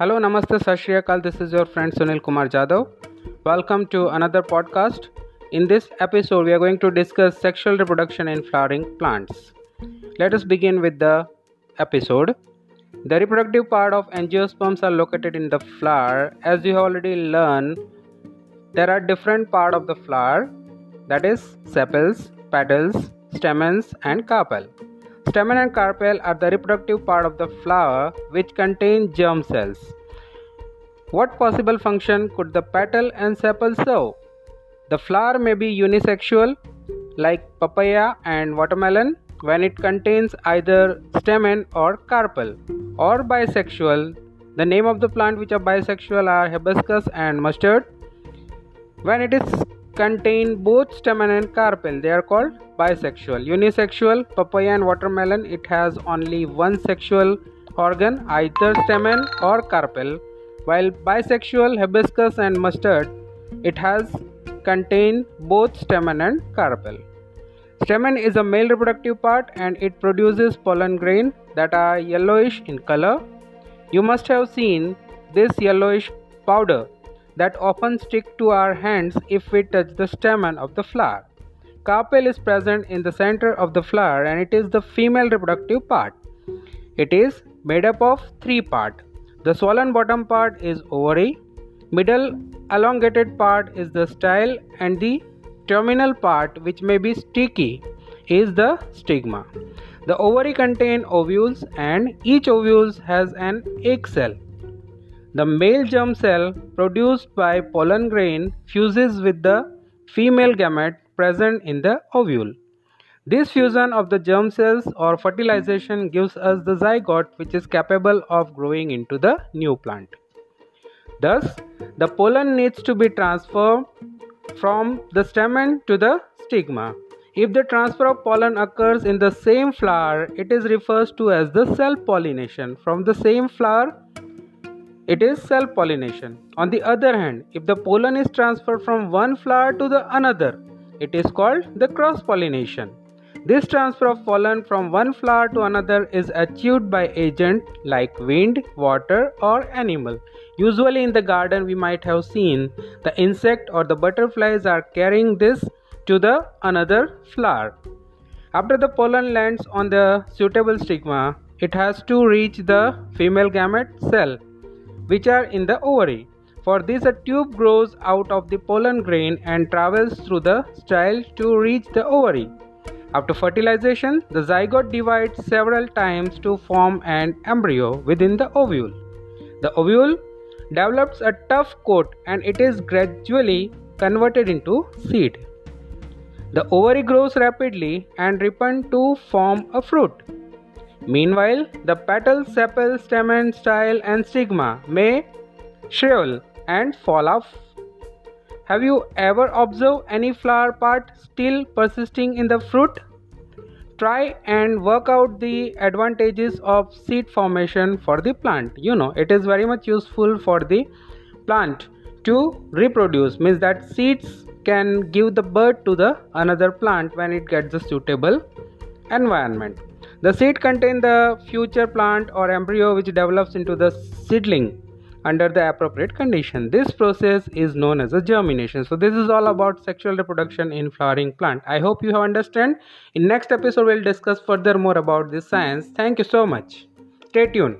Hello, Namaste, Sat Shri. This is your friend Sunil Kumar Jadhav. Welcome to another podcast. In this episode, we are going to discuss sexual reproduction in flowering plants. Let us begin with the episode. The reproductive part of angiosperms are located in the flower. As you already learned, there are different part of the flower that is sepals, petals, stamens and carpel. Stamen and carpel are the reproductive part of the flower which contain germ cells. What possible function could the petal and sepal serve? The flower may be unisexual like papaya and watermelon when it contains either stamen or carpel or bisexual. The name of the plant which are bisexual are hibiscus and mustard. When it is contain both stamen and carpel, they are called bisexual. Unisexual, papaya and watermelon, it has only one sexual organ, either stamen or carpel, while bisexual, hibiscus and mustard, it has contain both stamen and carpel. Stamen is a male reproductive part and it produces pollen grain that are yellowish in color. You must have seen this yellowish powder that often stick to our hands if we touch the stamen of the flower. Carpel is present in the center of the flower and it is the female reproductive part. It is made up of three parts. The swollen bottom part is ovary, middle elongated part is the style and the terminal part which may be sticky is the stigma. The ovary contain ovules and each ovule has an egg cell. The male germ cell produced by pollen grain fuses with the female gamete present in the ovule. This fusion of the germ cells or fertilization gives us the zygote which is capable of growing into the new plant. Thus, the pollen needs to be transferred from the stamen to the stigma. If the transfer of pollen occurs in the same flower, it is referred to as the self pollination. From the same flower, it is self pollination. On the other hand, if the pollen is transferred from one flower to the another, it is called the cross pollination. This transfer of pollen from one flower to another is achieved by agent like wind, water or animal. Usually in the garden we might have seen the insect or the butterflies are carrying this to the another flower. After the pollen lands on the suitable stigma, it has to reach the female gamete cell which are in the ovary. For this, a tube grows out of the pollen grain and travels through the style to reach the ovary. After fertilization, the zygote divides several times to form an embryo within the ovule. The ovule develops a tough coat and it is gradually converted into seed. The ovary grows rapidly and ripens to form a fruit. Meanwhile, the petal, sepal, stamen, style, and stigma may shrivel and fall off. Have you ever observed any flower part still persisting in the fruit? Try and work out the advantages of seed formation for the plant. You know, it is very much useful for the plant to reproduce means that seeds can give the birth to the another plant when it gets a suitable environment. The seed contain the future plant or embryo which develops into the seedling under the appropriate condition. This process is known as a germination. So this is all about sexual reproduction in flowering plant. I hope you have understand. In next episode we'll discuss further more about this science. Thank you so much. Stay tuned.